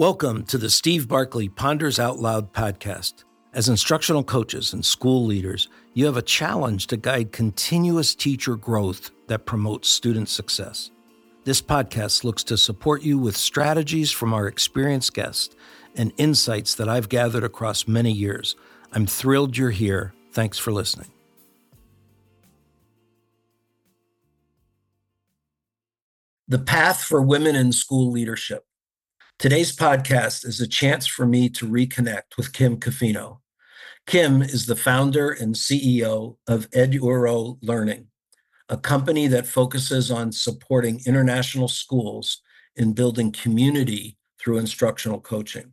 Welcome to the Steve Barkley Ponders Out Loud podcast. As instructional coaches and school leaders, you have a challenge to guide continuous teacher growth that promotes student success. This podcast looks to support you with strategies from our experienced guests and insights that I've gathered across many years. I'm thrilled you're here. Thanks for listening. The Path for Women in School Leadership. Today's podcast is a chance for me to reconnect with Kim Cofino. Kim is the founder and CEO of Eduro Learning, a company that focuses on supporting international schools in building community through instructional coaching.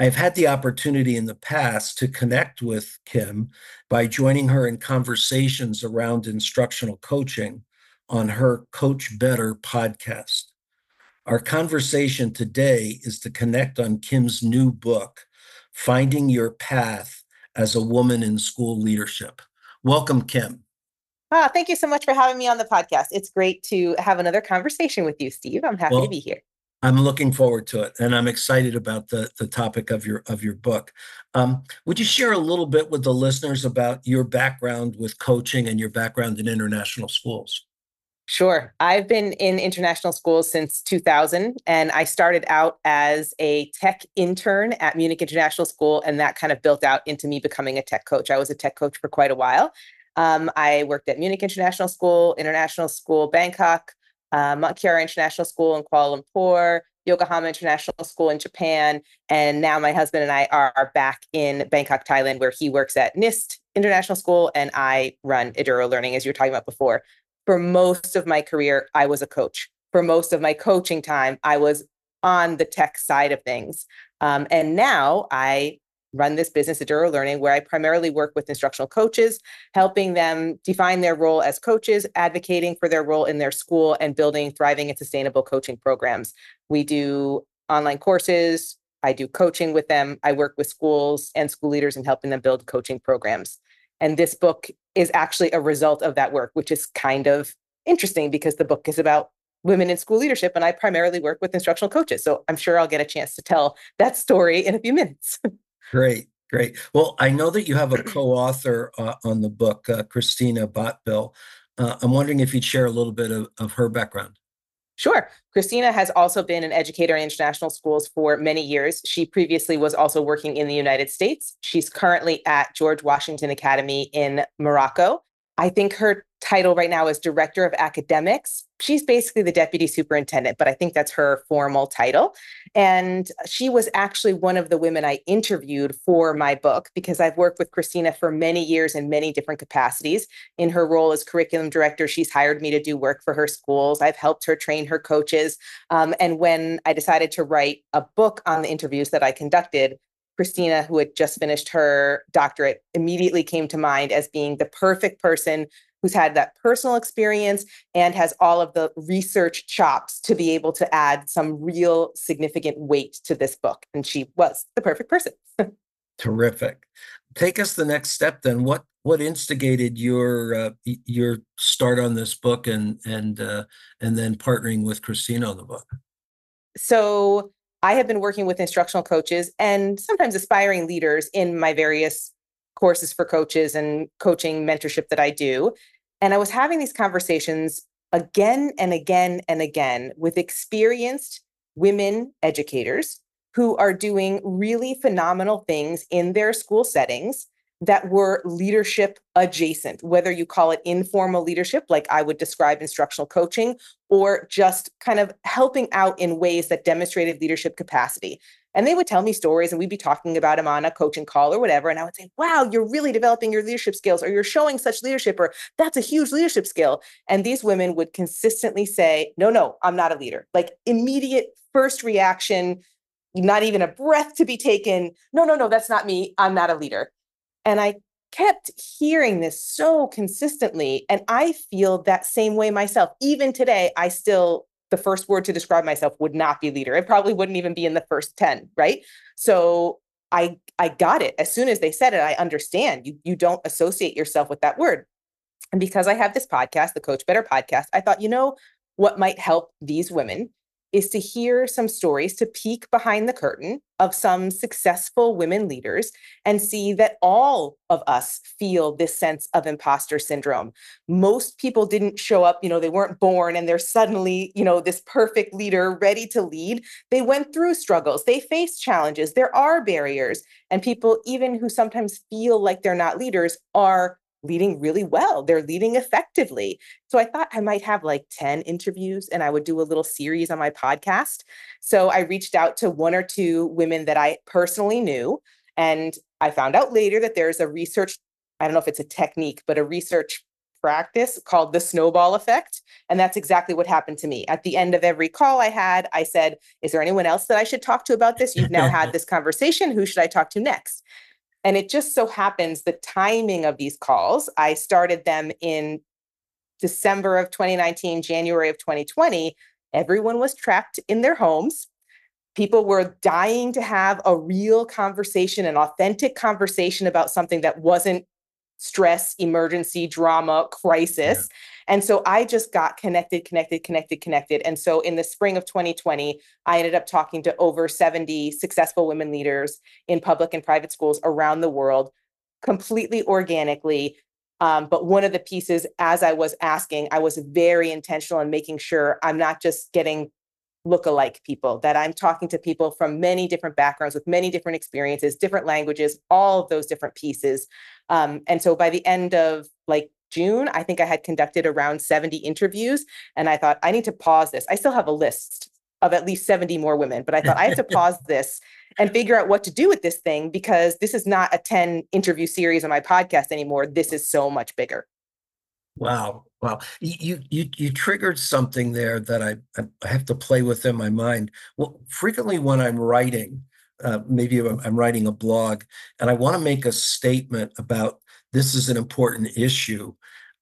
I've had the opportunity in the past to connect with Kim by joining her in conversations around instructional coaching on her Coach Better podcast. Our conversation today is to connect on Kim's new book, Finding Your Path as a Woman in School Leadership. Welcome, Kim. Ah, thank you so much for having me on the podcast. It's great to have another conversation with you, Steve. I'm happy well, to be here. I'm looking forward to it, and I'm excited about the the topic of your of your book. Um, would you share a little bit with the listeners about your background with coaching and your background in international schools? Sure. I've been in international schools since 2000, and I started out as a tech intern at Munich International School, and that kind of built out into me becoming a tech coach. I was a tech coach for quite a while. Um, I worked at Munich International School, International School Bangkok, uh, Mont Kiara International School in Kuala Lumpur, Yokohama International School in Japan, and now my husband and I are back in Bangkok, Thailand, where he works at NIST International School, and I run Eduro Learning, as you were talking about before for most of my career, I was a coach. For most of my coaching time, I was on the tech side of things. Um, and now I run this business Eduro Learning, where I primarily work with instructional coaches, helping them define their role as coaches, advocating for their role in their school, and building thriving and sustainable coaching programs. We do online courses. I do coaching with them. I work with schools and school leaders in helping them build coaching programs. And this book is actually a result of that work, which is kind of interesting because the book is about women in school leadership. And I primarily work with instructional coaches. So I'm sure I'll get a chance to tell that story in a few minutes. Great. Great. Well, I know that you have a co-author uh, on the book, uh, Christina Botbyl. Uh, I'm wondering if you'd share a little bit of, of her background. Sure. Christina has also been an educator in international schools for many years. She previously was also working in the United States. She's currently at George Washington Academy in Morocco. I think her title right now is Director of Academics. She's basically the Deputy Superintendent, but I think that's her formal title. And she was actually one of the women I interviewed for my book because I've worked with Christina for many years in many different capacities. In her role as curriculum director, she's hired me to do work for her schools. I've helped her train her coaches. Um, and when I decided to write a book on the interviews that I conducted, Christina, who had just finished her doctorate, immediately came to mind as being the perfect person who's had that personal experience and has all of the research chops to be able to add some real significant weight to this book. And she was the perfect person. Terrific. Take us the next step then. What what instigated your uh, your start on this book and and uh, and then partnering with Christina on the book? So I have been working with instructional coaches and sometimes aspiring leaders in my various courses for coaches and coaching mentorship that I do. And I was having these conversations again and again and again with experienced women educators who are doing really phenomenal things in their school settings that were leadership adjacent, whether you call it informal leadership, like I would describe instructional coaching, or just kind of helping out in ways that demonstrated leadership capacity. And they would tell me stories, and we'd be talking about them on a coaching call or whatever. And I would say, Wow, you're really developing your leadership skills, or you're showing such leadership, or that's a huge leadership skill. And these women would consistently say, No, no, I'm not a leader. Like immediate first reaction, not even a breath to be taken. No, no, no, that's not me. I'm not a leader. And I kept hearing this so consistently. And I feel that same way myself. Even today, I still, the first word to describe myself would not be leader. It probably wouldn't even be in the first 10, right? So I I got it. As soon as they said it, I understand. You you don't associate yourself with that word. And because I have this podcast, the Coach Better podcast, I thought, you know, what might help these women is to hear some stories, to peek behind the curtain of some successful women leaders and see that all of us feel this sense of imposter syndrome. Most people didn't show up, you know, they weren't born and they're suddenly, you know, this perfect leader ready to lead. They went through struggles, they faced challenges, there are barriers. And people, even who sometimes feel like they're not leaders, are leading really well. They're leading effectively. So I thought I might have like 10 interviews and I would do a little series on my podcast. So I reached out to one or two women that I personally knew. And I found out later that there's a research, I don't know if it's a technique, but a research practice called the snowball effect. And that's exactly what happened to me. At the end of every call I had, I said, Is there anyone else that I should talk to about this? You've now had this conversation. Who should I talk to next? And it just so happens the timing of these calls, I started them in December of 2019, January of 2020. Everyone was trapped in their homes. People were dying to have a real conversation, an authentic conversation about something that wasn't stress, emergency, drama, crisis. Yeah. And so I just got connected, connected, connected, connected. And so in the spring of 2020, I ended up talking to over 70 successful women leaders in public and private schools around the world, completely organically. Um, but one of the pieces, as I was asking, I was very intentional in making sure I'm not just getting look-alike people that i'm talking to people from many different backgrounds with many different experiences different languages all of those different pieces. Um, and so by the end of like june i think i had conducted around 70 interviews and i thought i need to pause this. I still have a list of at least 70 more women but i thought i have to pause this and figure out what to do with this thing because this is not a 10 interview series on my podcast anymore. This is so much bigger Wow. Wow. You you you triggered something there that I I have to play with in my mind. Well, frequently when I'm writing, uh, maybe I'm writing a blog, and I want to make a statement about this is an important issue.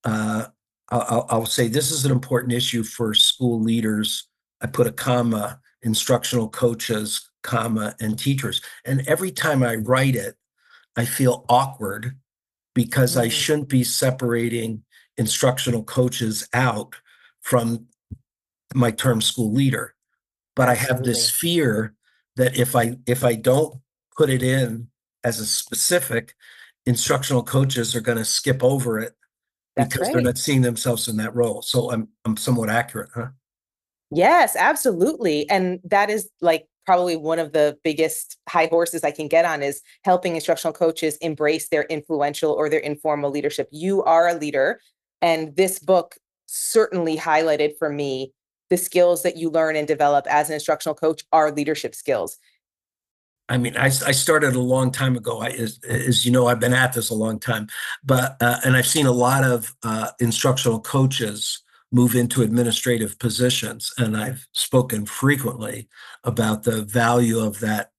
Uh, I'll, I'll say this is an important issue for school leaders. I put a comma, instructional coaches, comma, and teachers. And every time I write it, I feel awkward because I mm. shouldn't be separating instructional coaches out from my term school leader but i have this fear that if i if i don't put it in as a specific instructional coaches are going to skip over it That's because right. they're not seeing themselves in that role so i'm i'm somewhat accurate huh yes absolutely and that is like probably one of the biggest high horses I can get on is helping instructional coaches embrace their influential or their informal leadership. You are a leader. And this book certainly highlighted for me the skills that you learn and develop as an instructional coach are leadership skills. I mean, I, I started a long time ago. I, as, as, you know, I've been at this a long time, but uh, and I've seen a lot of uh, instructional coaches move into administrative positions, and I've spoken frequently about the value of that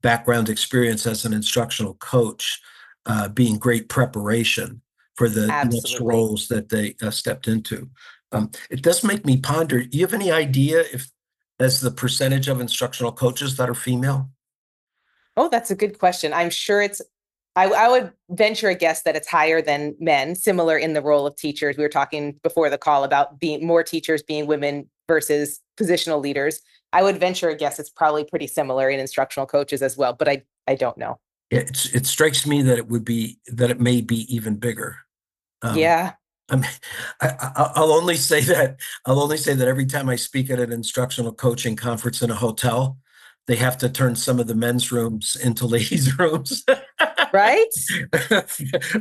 background experience as an instructional coach uh, being great preparation for the Absolutely. next roles that they uh, stepped into. Um, it does make me ponder. Do you have any idea if as the percentage of instructional coaches that are female? Oh, that's a good question. I'm sure it's. I, I would venture a guess that it's higher than men. Similar in the role of teachers. We were talking before the call about being more teachers being women versus positional leaders. I would venture a guess it's probably pretty similar in instructional coaches as well, but I I don't know. It it strikes me that it would be that it may be even bigger. Um, yeah. I'm, I, will only say that I'll only say that every time I speak at an instructional coaching conference in a hotel, they have to turn some of the men's rooms into ladies' rooms, right?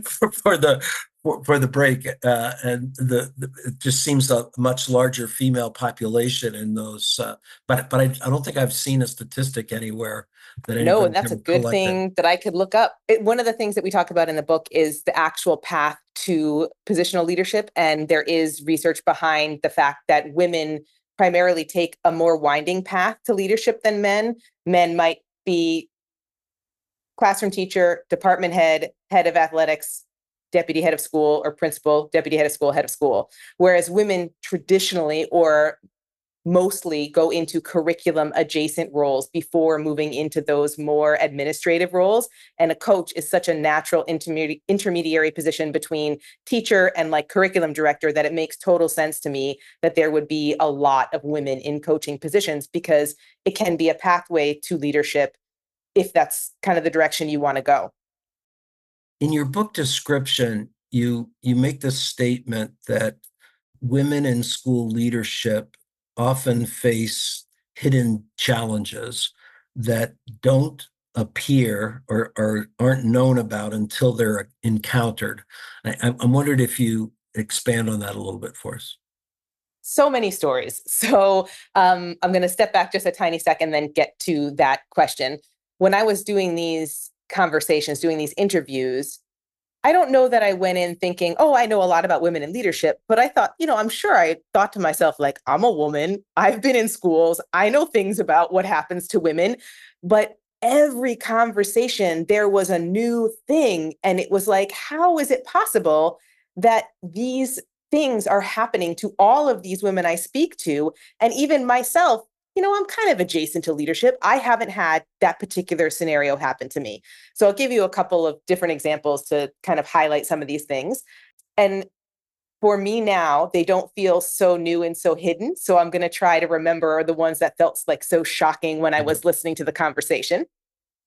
for, for, the for, for the break, uh, and the, the, it just seems a much larger female population in those. Uh, but but I, I don't think I've seen a statistic anywhere that no, and that's a good thing that I could look up. It, one of the things that we talk about in the book is the actual path to positional leadership, and there is research behind the fact that women primarily take a more winding path to leadership than men. Men might be classroom teacher, department head, head of athletics, deputy head of school or principal, deputy head of school, head of school. Whereas women traditionally, or mostly go into curriculum adjacent roles before moving into those more administrative roles. And a coach is such a natural intermediary intermediary position between teacher and like curriculum director that it makes total sense to me that there would be a lot of women in coaching positions because it can be a pathway to leadership if that's kind of the direction you want to go. In your book description you you make the statement that women in school leadership often face hidden challenges that don't appear or, or aren't known about until they're encountered. I, I'm wondering if you expand on that a little bit for us. So many stories. So um, I'm going to step back just a tiny second, then get to that question. When I was doing these conversations, doing these interviews, I don't know that I went in thinking, oh, I know a lot about women in leadership, but I thought, you know, I'm sure I thought to myself, like, I'm a woman. I've been in schools. I know things about what happens to women. But every conversation, there was a new thing. And it was like, how is it possible that these things are happening to all of these women I speak to? And even myself, you know, I'm kind of adjacent to leadership. I haven't had that particular scenario happen to me. So I'll give you a couple of different examples to kind of highlight some of these things. And for me now, they don't feel so new and so hidden. So I'm going to try to remember the ones that felt like so shocking when I mm-hmm. was listening to the conversation.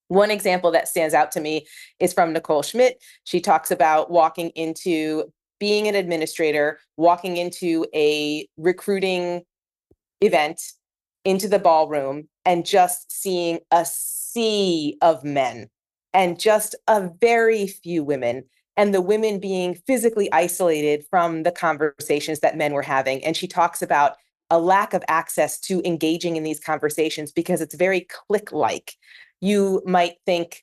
One example that stands out to me is from Nicole Schmidt. She talks about walking into being an administrator, walking into a recruiting event into the ballroom and just seeing a sea of men and just a very few women and the women being physically isolated from the conversations that men were having. And she talks about a lack of access to engaging in these conversations because it's very click like you might think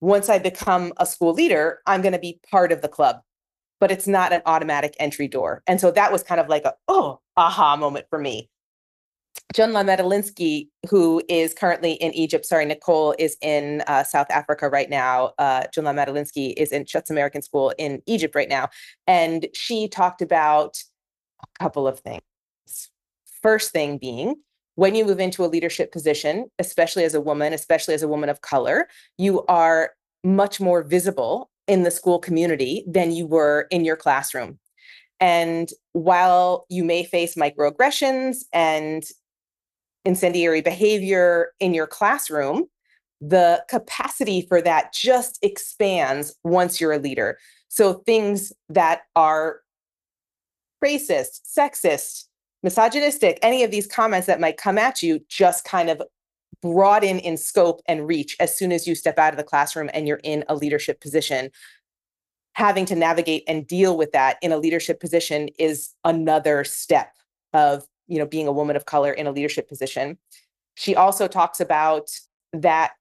once i become a school leader i'm going to be part of the club but it's not an automatic entry door. And so that was kind of like a oh aha moment for me Junla Medalinsky, who is currently in Egypt, sorry, Nicole is in uh, South Africa right now. Uh, Junla Medalinsky is in Schutz American School in Egypt right now. And she talked about a couple of things. First thing being, when you move into a leadership position, especially as a woman, especially as a woman of color, you are much more visible in the school community than you were in your classroom. And while you may face microaggressions and incendiary behavior in your classroom, the capacity for that just expands once you're a leader. So things that are racist, sexist, misogynistic, any of these comments that might come at you just kind of broaden in scope and reach as soon as you step out of the classroom and you're in a leadership position. Having to navigate and deal with that in a leadership position is another step of you know being a woman of color in a leadership position. She also talks about that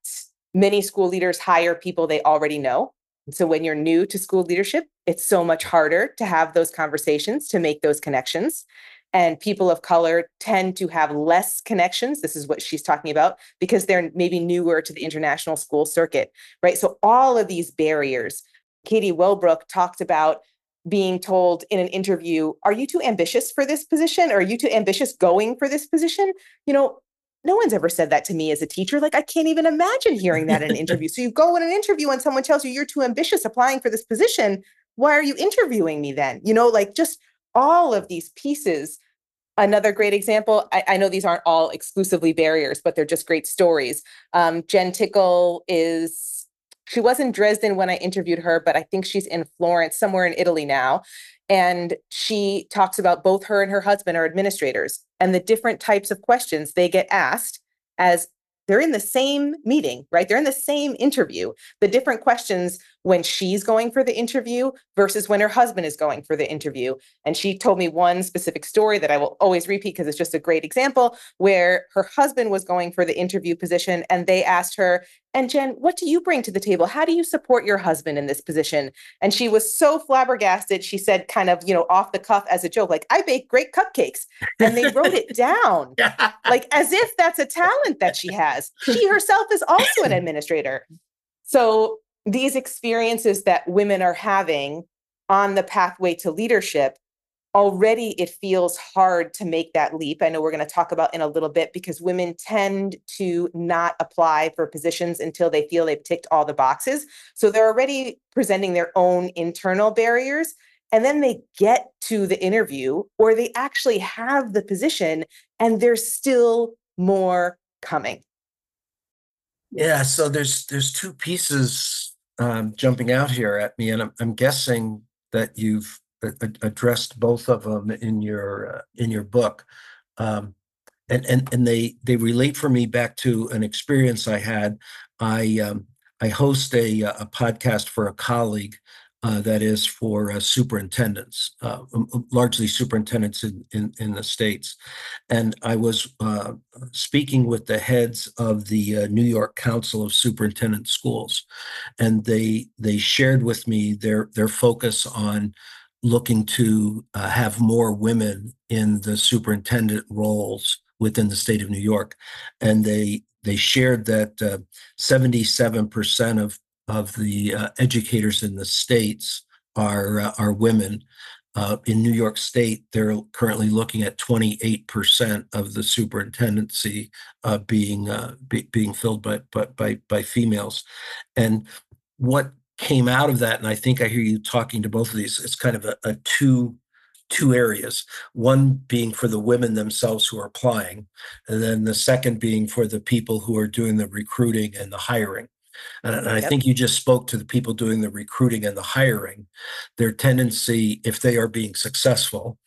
many school leaders hire people they already know. So when you're new to school leadership it's so much harder to have those conversations to make those connections. And people of color tend to have less connections. This is what she's talking about because they're maybe newer to the international school circuit right? So all of these barriers katie wilbrook talked about being told in an interview, Are you too ambitious for this position? Or are you too ambitious going for this position? You know, no one's ever said that to me as a teacher. Like, I can't even imagine hearing that in an interview. So you go in an interview and someone tells you you're too ambitious applying for this position. Why are you interviewing me then? You know, like just all of these pieces. Another great example, I, I know these aren't all exclusively barriers, but they're just great stories. Um, Jen Tickle is she was in Dresden when I interviewed her, but I think she's in Florence, somewhere in Italy now. And she talks about both her and her husband are administrators and the different types of questions they get asked as they're in the same meeting, right? They're in the same interview. The different questions when she's going for the interview versus when her husband is going for the interview. And she told me one specific story that I will always repeat because it's just a great example where her husband was going for the interview position and they asked her, and Jen, what do you bring to the table? How do you support your husband in this position? And she was so flabbergasted. She said, kind of, you know, off the cuff as a joke, like, I bake great cupcakes. And they wrote it down, like as if that's a talent that she has. She herself is also an administrator. So these experiences that women are having on the pathway to leadership already it feels hard to make that leap. I know we're going to talk about in a little bit because women tend to not apply for positions until they feel they've ticked all the boxes. So they're already presenting their own internal barriers. And then they get to the interview or they actually have the position and there's still more coming. Yeah, so there's there's two pieces um, jumping out here at me, and I'm, I'm guessing that you've addressed both of them in your uh, in your book, um, and and and they they relate for me back to an experience I had. I um, I host a a podcast for a colleague uh, that is for uh, superintendents, uh, largely superintendents in, in, in, the states. And I was uh, speaking with the heads of the uh, New York Council of Superintendent Schools, and they they shared with me their their focus on looking to uh, have more women in the superintendent roles within the state of New York, and they they shared that 77% of of the uh, educators in the states are uh, are women. Uh, in New York State, they're currently looking at 28% of the superintendency uh, being uh, be, being filled by, by by females, and what came out of that, and I think I hear you talking to both of these. It's kind of a, a two two areas one being for the women themselves who are applying and then the second being for the people who are doing the recruiting and the hiring and, and I think you just spoke to the people doing the recruiting and the hiring. Their tendency, if they are being successful,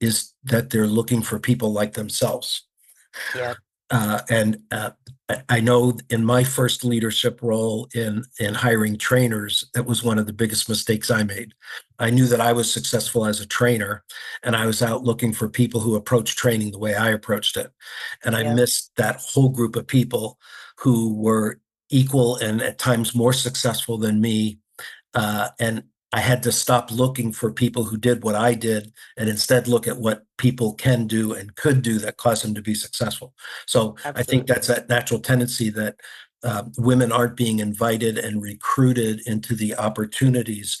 is that they're looking for people like themselves. Yeah. Uh, and uh, I know in my first leadership role in in hiring trainers, that was one of the biggest mistakes I made. I knew that I was successful as a trainer, and I was out looking for people who approached training the way I approached it, and I yeah. missed that whole group of people who were equal and at times more successful than me. Uh, and I had to stop looking for people who did what I did and instead look at what people can do and could do that caused them to be successful. So Absolutely. I think that's that natural tendency that uh, women aren't being invited and recruited into the opportunities.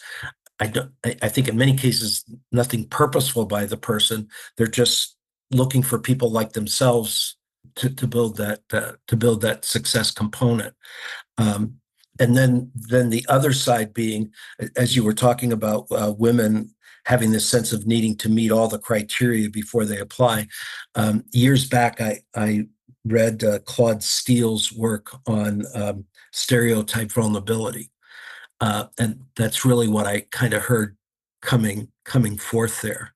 I don't. I, I think in many cases nothing purposeful by the person. They're just looking for people like themselves to, to build that uh, to build that success component. Um, and then then the other side being, as you were talking about uh, women having this sense of needing to meet all the criteria before they apply. Um, years back, I I read uh, Claude Steele's work on um, stereotype vulnerability, uh, and that's really what I kind of heard coming coming forth there.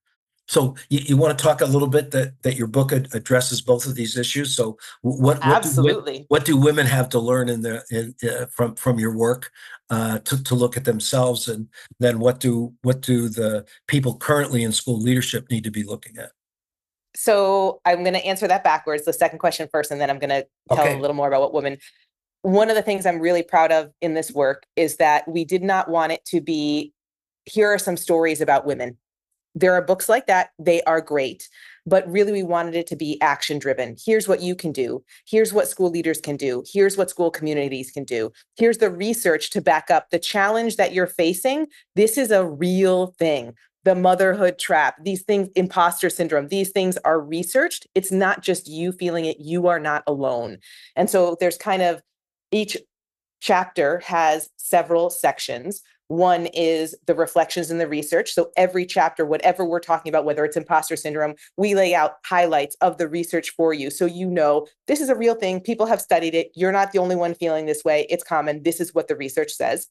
So you, you want to talk a little bit that that your book ad- addresses both of these issues. So what what absolutely do, what do women have to learn in the in, uh, from from your work uh, to to look at themselves, and then what do what do the people currently in school leadership need to be looking at? So I'm going to answer that backwards. The second question first, and then I'm going to tell okay. a little more about what women. One of the things I'm really proud of in this work is that we did not want it to be. Here are some stories about women there are books like that. They are great. But really, we wanted it to be action driven. Here's what you can do. Here's what school leaders can do. Here's what school communities can do. Here's the research to back up the challenge that you're facing. This is a real thing. The motherhood trap, these things, imposter syndrome, these things are researched. It's not just you feeling it, you are not alone. And so there's kind of each chapter has several sections one is the reflections in the research. So every chapter, whatever we're talking about, whether it's imposter syndrome, we lay out highlights of the research for you. So you know this is a real thing. People have studied it. You're not the only one feeling this way. It's common. This is what the research says.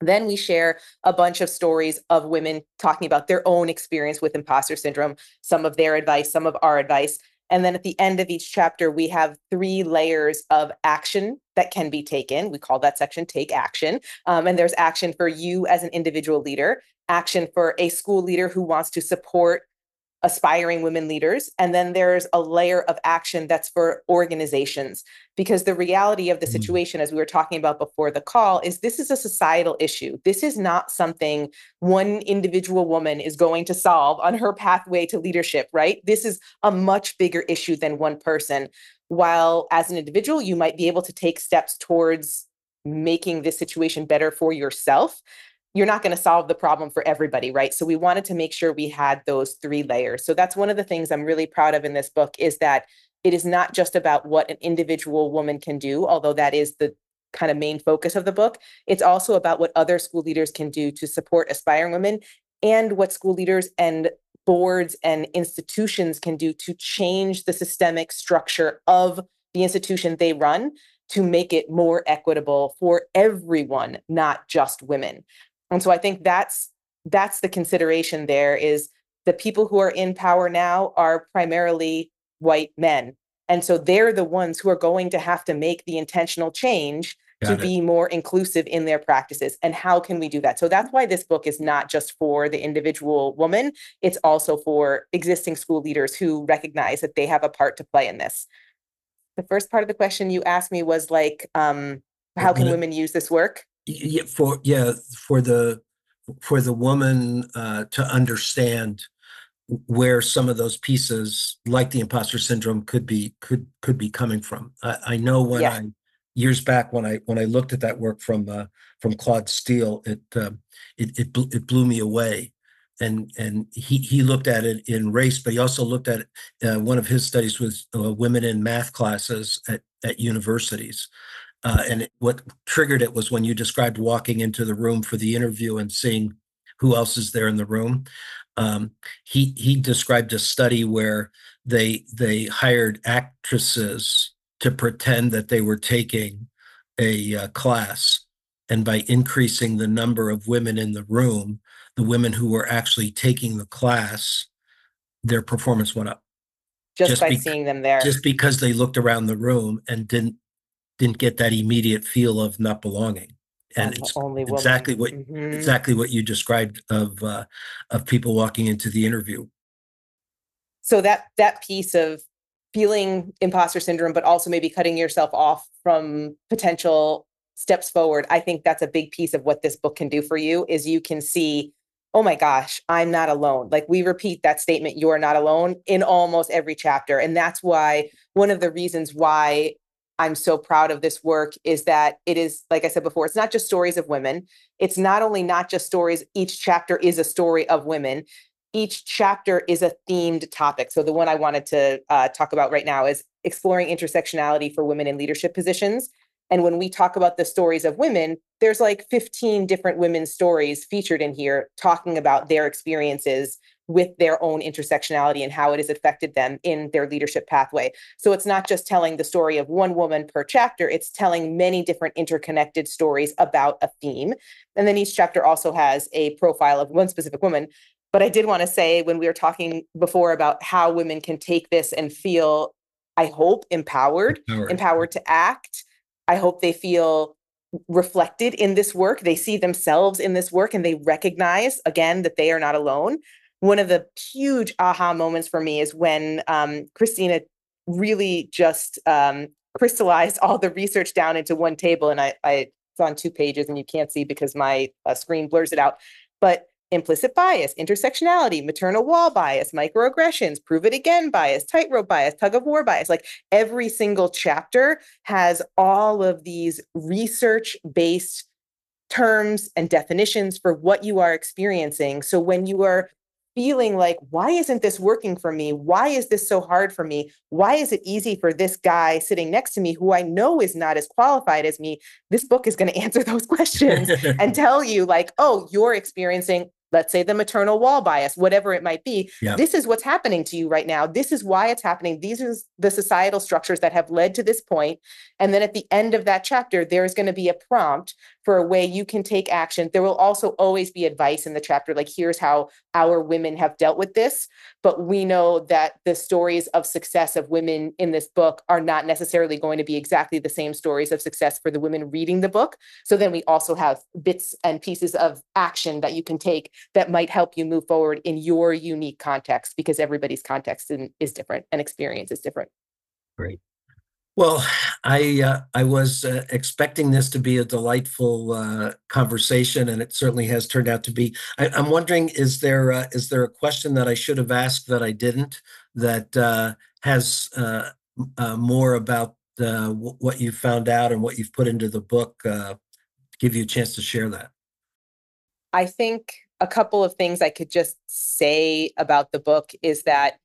Then we share a bunch of stories of women talking about their own experience with imposter syndrome, some of their advice, some of our advice. And then at the end of each chapter, we have three layers of action that can be taken. We call that section Take Action. Um, and there's action for you as an individual leader, action for a school leader who wants to support aspiring women leaders. And then there's a layer of action that's for organizations. Because the reality of the mm. situation, as we were talking about before the call, is this is a societal issue. This is not something one individual woman is going to solve on her pathway to leadership, right? This is a much bigger issue than one person. While as an individual, you might be able to take steps towards making this situation better for yourself you're not going to solve the problem for everybody, right? So we wanted to make sure we had those three layers. So that's one of the things I'm really proud of in this book is that it is not just about what an individual woman can do, although that is the kind of main focus of the book. It's also about what other school leaders can do to support aspiring women and what school leaders and boards and institutions can do to change the systemic structure of the institution they run to make it more equitable for everyone, not just women. And so I think that's that's the consideration there is the people who are in power now are primarily white men. And so they're the ones who are going to have to make the intentional change Got to it. be more inclusive in their practices. And how can we do that? So that's why this book is not just for the individual woman, it's also for existing school leaders who recognize that they have a part to play in this. The first part of the question you asked me was like, um, how can women use this work? Yeah, for yeah, for the for the woman uh, to understand where some of those pieces, like the imposter syndrome, could be could could be coming from. I, I know when yeah. I years back when I when I looked at that work from uh, from Claude Steele, it uh, it it, it blew me away. And and he he looked at it in race, but he also looked at uh, one of his studies was uh, women in math classes at at universities. Uh, and it, what triggered it was when you described walking into the room for the interview and seeing who else is there in the room. Um, he he described a study where they they hired actresses to pretend that they were taking a uh, class, and by increasing the number of women in the room, the women who were actually taking the class, their performance went up. Just, just by seeing them there. Just because they looked around the room and didn't didn't get that immediate feel of not belonging and it's exactly what mm-hmm. exactly what you described of uh, of people walking into the interview. So that that piece of feeling imposter syndrome, but also maybe cutting yourself off from potential steps forward. I think that's a big piece of what this book can do for you. Is you can see, oh my gosh, I'm not alone. Like we repeat that statement, "You're not alone" in almost every chapter, and that's why one of the reasons why I'm so proud of this work is that it is, like I said before, it's not just stories of women. It's not only not just stories, each chapter is a story of women. Each chapter is a themed topic. So, the one I wanted to uh, talk about right now is exploring intersectionality for women in leadership positions. And when we talk about the stories of women, there's like 15 different women's stories featured in here talking about their experiences with their own intersectionality and how it has affected them in their leadership pathway. So it's not just telling the story of one woman per chapter, it's telling many different interconnected stories about a theme. And then each chapter also has a profile of one specific woman. But I did want to say when we were talking before about how women can take this and feel, I hope, empowered, empowered, empowered to act. I hope they feel reflected in this work. They see themselves in this work and they recognize again that they are not alone one of the huge aha moments for me is when um, Christina really just um, crystallized all the research down into one table. And I, I it's on two pages, and you can't see because my uh, screen blurs it out. But implicit bias, intersectionality, maternal wall bias, microaggressions, prove it again bias, tightrope bias, tug of war bias. Like every single chapter has all of these research based terms and definitions for what you are experiencing. So when you are feeling like, why isn't this working for me? Why is this so hard for me? Why is it easy for this guy sitting next to me who I know is not as qualified as me? This book is going to answer those questions and tell you, like, oh, you're experiencing let's say the maternal wall bias, whatever it might be. This is what's happening to you right now. This is why it's happening. These are the societal structures that have led to this point. And then at the end of that chapter, there's going to be a prompt for a way you can take action. There will also always be advice in the chapter, like here's how our women have dealt with this. But we know that the stories of success of women in this book are not necessarily going to be exactly the same stories of success for the women reading the book. So then we also have bits and pieces of action that you can take that might help you move forward in your unique context because everybody's context is different and experience is different. Great. Well, I uh, I was uh, expecting this to be a delightful uh, conversation, and it certainly has turned out to be. I, am wondering is there uh, is there a question that I should have asked that I didn't that uh, has uh, more about w- what you found out and what you've put into the book? give you a chance to share that. I think a couple of things I could just say about the book is that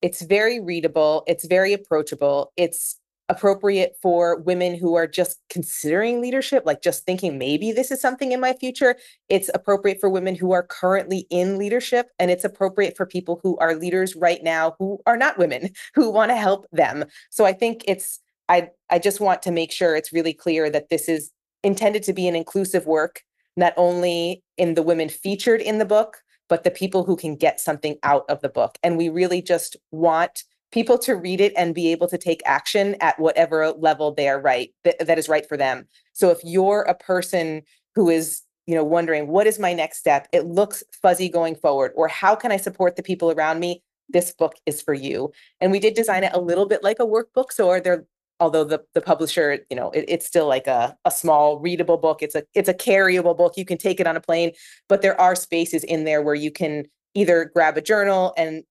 it's very readable, it's very approachable, it's appropriate for women who are just considering leadership, like just thinking maybe this is something in my future. It's appropriate for women who are currently in leadership, and it's appropriate for people who are leaders right now who are not women, who want to help them. So I think it's, I, I just want to make sure it's really clear that this is intended to be an inclusive work, not only in the women featured in the book, but the people who can get something out of the book. And we really just want people to read it and be able to take action at whatever level they are right th- that is right for them. So if you're a person who is you know wondering what is my next step? It looks fuzzy going forward or how can i support the people around me? This book is for you. And we did design it a little bit like a workbook so are there although the, the publisher you know it, it's still like a, a small readable book. It's a it's a carryable book. You can take it on a plane but there are spaces in there where you can either grab a journal and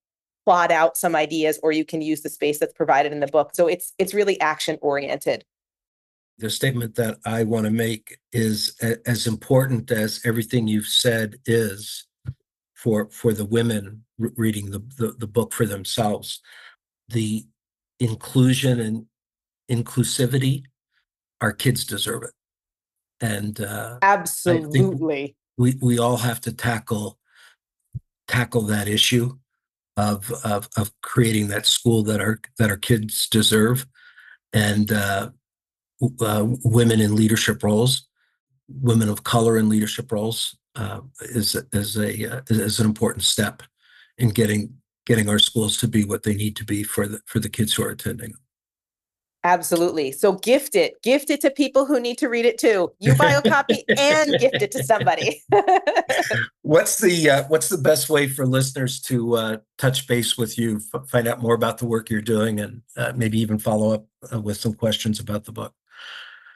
plot out some ideas or you can use the space that's provided in the book. So it's it's really action oriented. The statement that i want to make is a, as important as everything you've said is for for the women re- reading the, the the book for themselves. The inclusion and inclusivity our kids deserve it. And uh, absolutely. we we all have to tackle tackle that issue of of of creating that school that our that our kids deserve, and uh, uh, women in leadership roles, women of color in leadership roles uh, is is a uh, is an important step in getting getting our schools to be what they need to be for the for the kids who are attending. Absolutely. So gift it. Gift it to people who need to read it too. You buy a copy and gift it to somebody. what's the uh, what's the best way for listeners to uh, touch base with you, f- find out more about the work you're doing, and uh, maybe even follow up uh, with some questions about the book?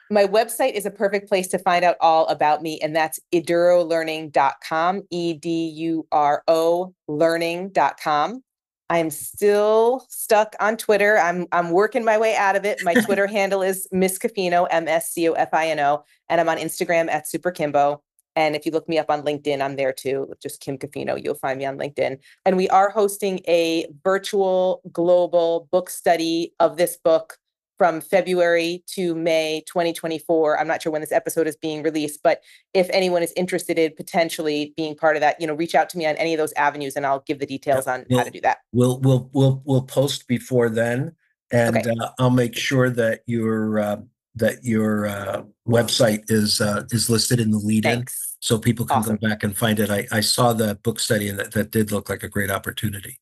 My website is a perfect place to find out all about me, and that's edurolearning.com, E D U R O learning.com. I'm still stuck on Twitter. I'm I'm working my way out of it. My Twitter handle is Miss Cofino, M S C O F I N O, and I'm on Instagram at Super Kimbo. And if you look me up on LinkedIn, I'm there too. Just Kim Cofino, you'll find me on LinkedIn. And we are hosting a virtual global book study of this book from February to May 2024. I'm not sure when this episode is being released, but if anyone is interested in potentially being part of that, you know, reach out to me on any of those avenues, and I'll give the details on we'll, how to do that. We'll we'll we'll we'll post before then, and okay. uh, I'll make sure that your uh, that your uh, website is uh, is listed in the lead-in, so people can awesome. go back and find it. I I saw the book study, and that that did look like a great opportunity.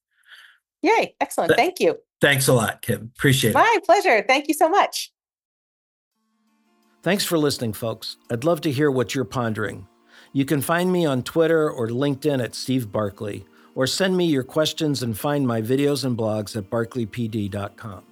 Yay! Excellent. Th- Thank you. Thanks a lot, Kim. Appreciate it. My pleasure. Thank you so much. Thanks for listening, folks. I'd love to hear what you're pondering. You can find me on Twitter or LinkedIn at Steve Barkley, or send me your questions and find my videos and blogs at barkleypd.com.